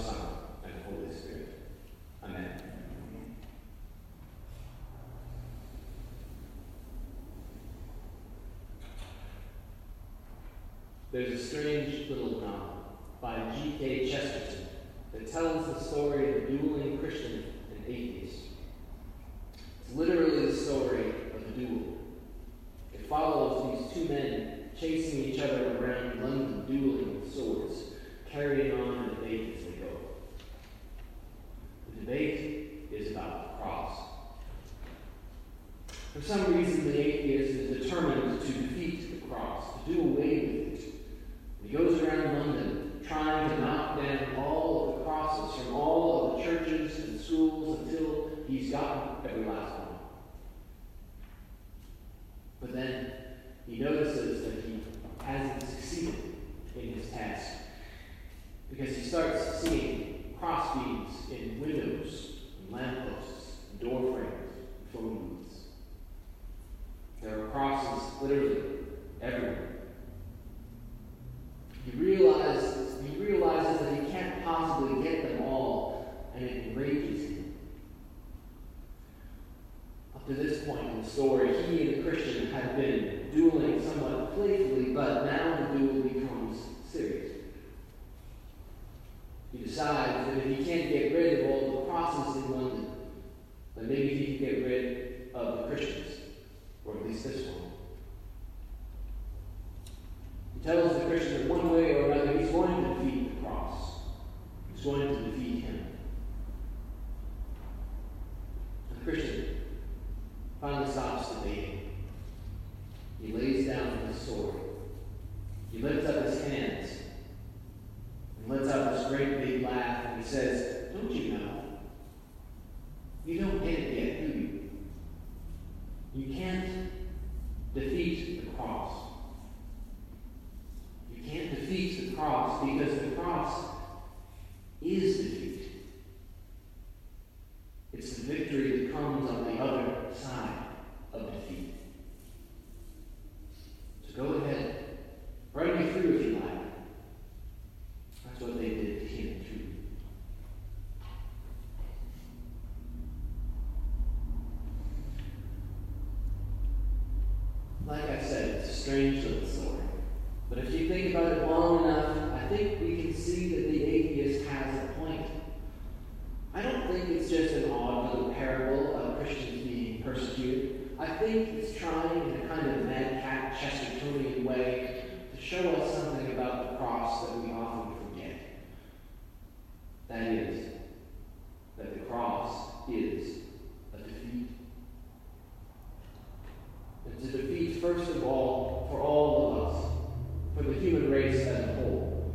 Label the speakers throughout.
Speaker 1: Son, and Holy Spirit. Amen. There's a strange little novel by G.K. Chesterton that tells the story of a dueling Christian and atheist But then he notices that he hasn't succeeded in his task because he starts seeing crossbeams in windows to this point in the story, he and the Christian have been dueling somewhat playfully, but now the duel becomes serious. He decides that if he can't get rid of all the processing Christ is the first of all for all of us, for the human race as a whole.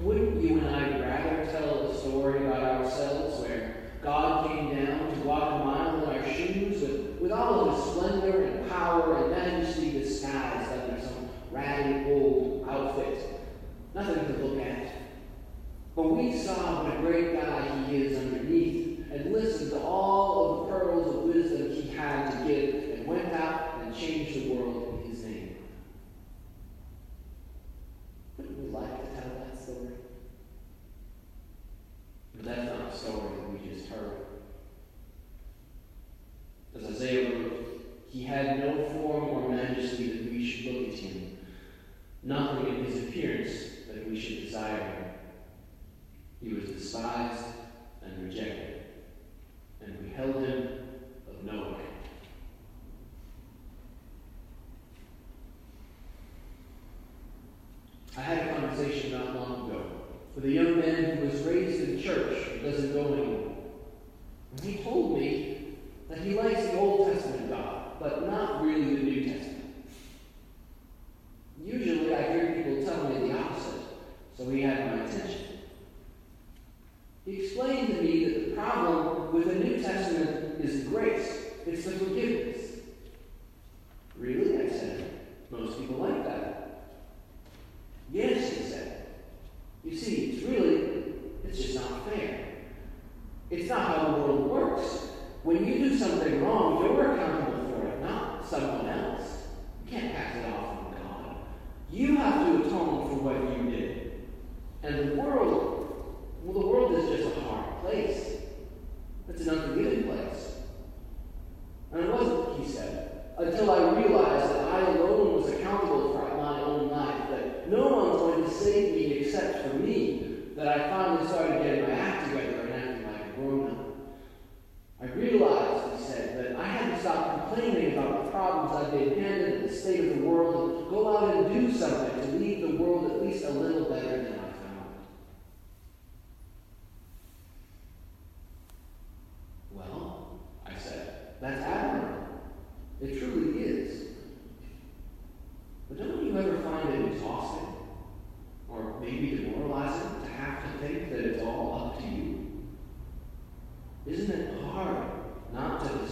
Speaker 1: Wouldn't you and I rather tell a story about ourselves where God came down to walk a mile in our shoes and with all of His splendor and power and majesty disguised under some ratty old outfit? Nothing to look at. But we saw what a great guy He is despised and rejected. problems I've been handed the state of the world, and go out and do something to leave the world at least a little better than I found. Well, I said, that's admirable. It truly is. But don't you ever find it exhausting or maybe demoralizing to have to think that it's all up to you? Isn't it hard not to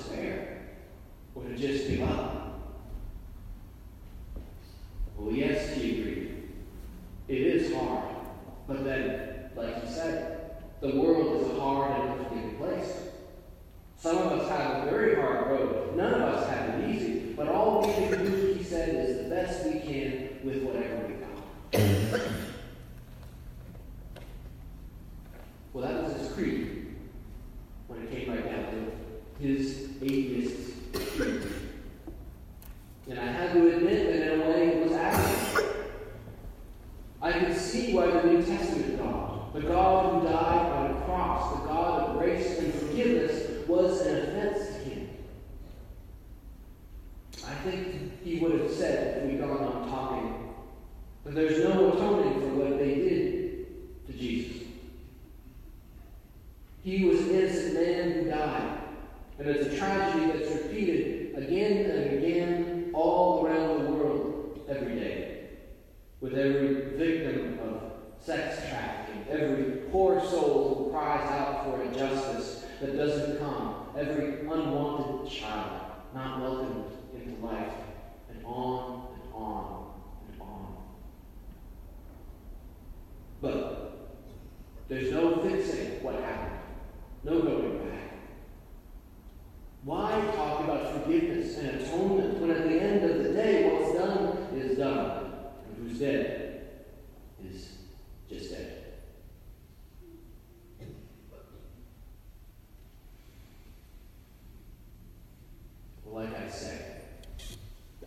Speaker 1: would have just given up. Well, yes, he agreed. It is hard. But then, like you said, the world is a hard and difficult place. Some of us have a very hard road. None of us have it easy. But all we can do, he said, is the best we can with whatever we got. well, that was his creed when it came right down to his atheist child, not welcomed into life, and on and on and on. But there's no fixing what happened, no going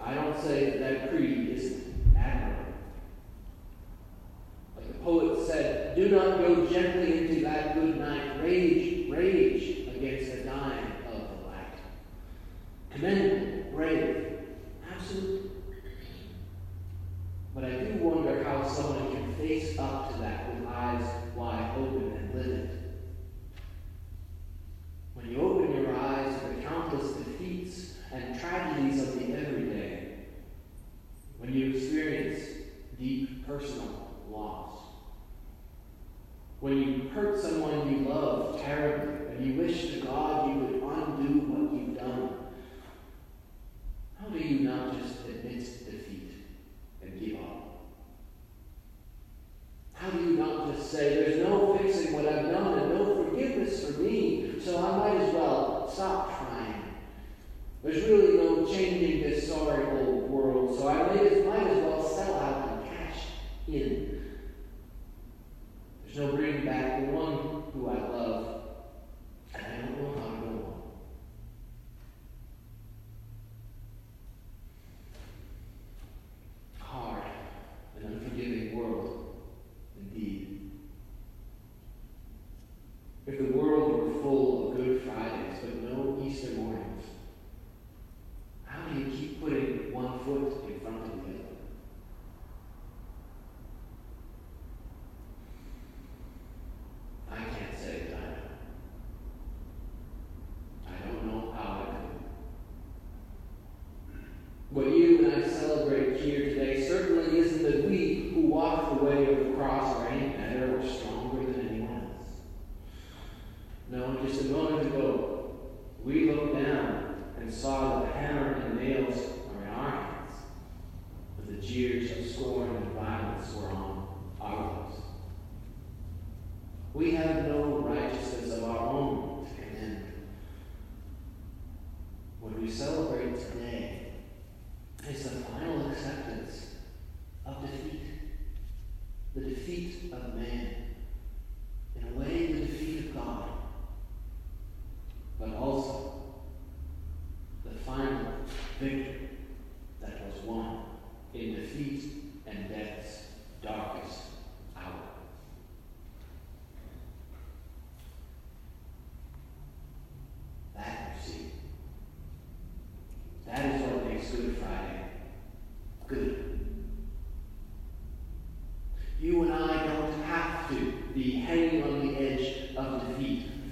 Speaker 1: I don't say that that creed isn't admirable. Like the poet said, do not go gently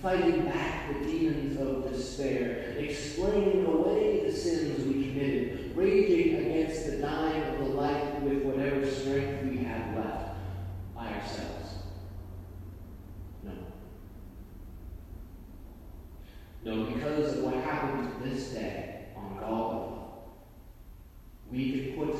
Speaker 1: fighting back the demons of despair, explaining away the sins we committed, raging against the dying of the light with whatever strength we have left by ourselves. No. No, because of what happened this day on Golgotha, we could put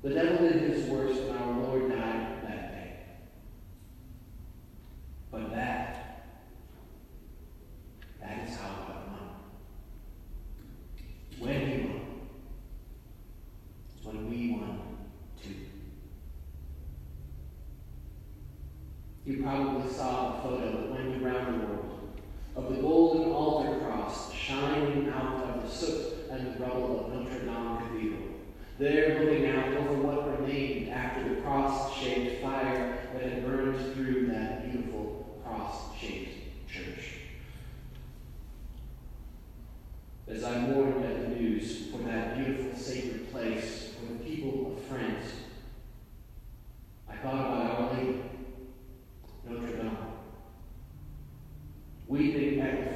Speaker 1: The devil did his worst, and our Lord died.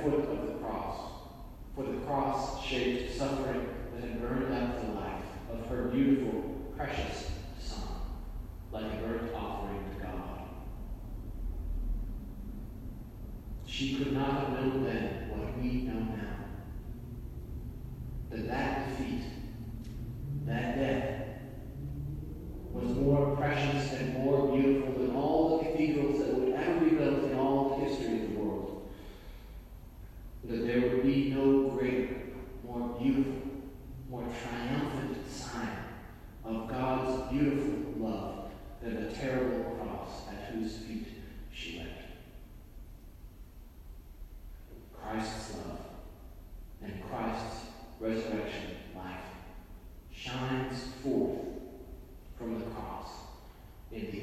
Speaker 1: foot of the cross, for the cross shaped suffering that had burned out the life of her beautiful, precious in the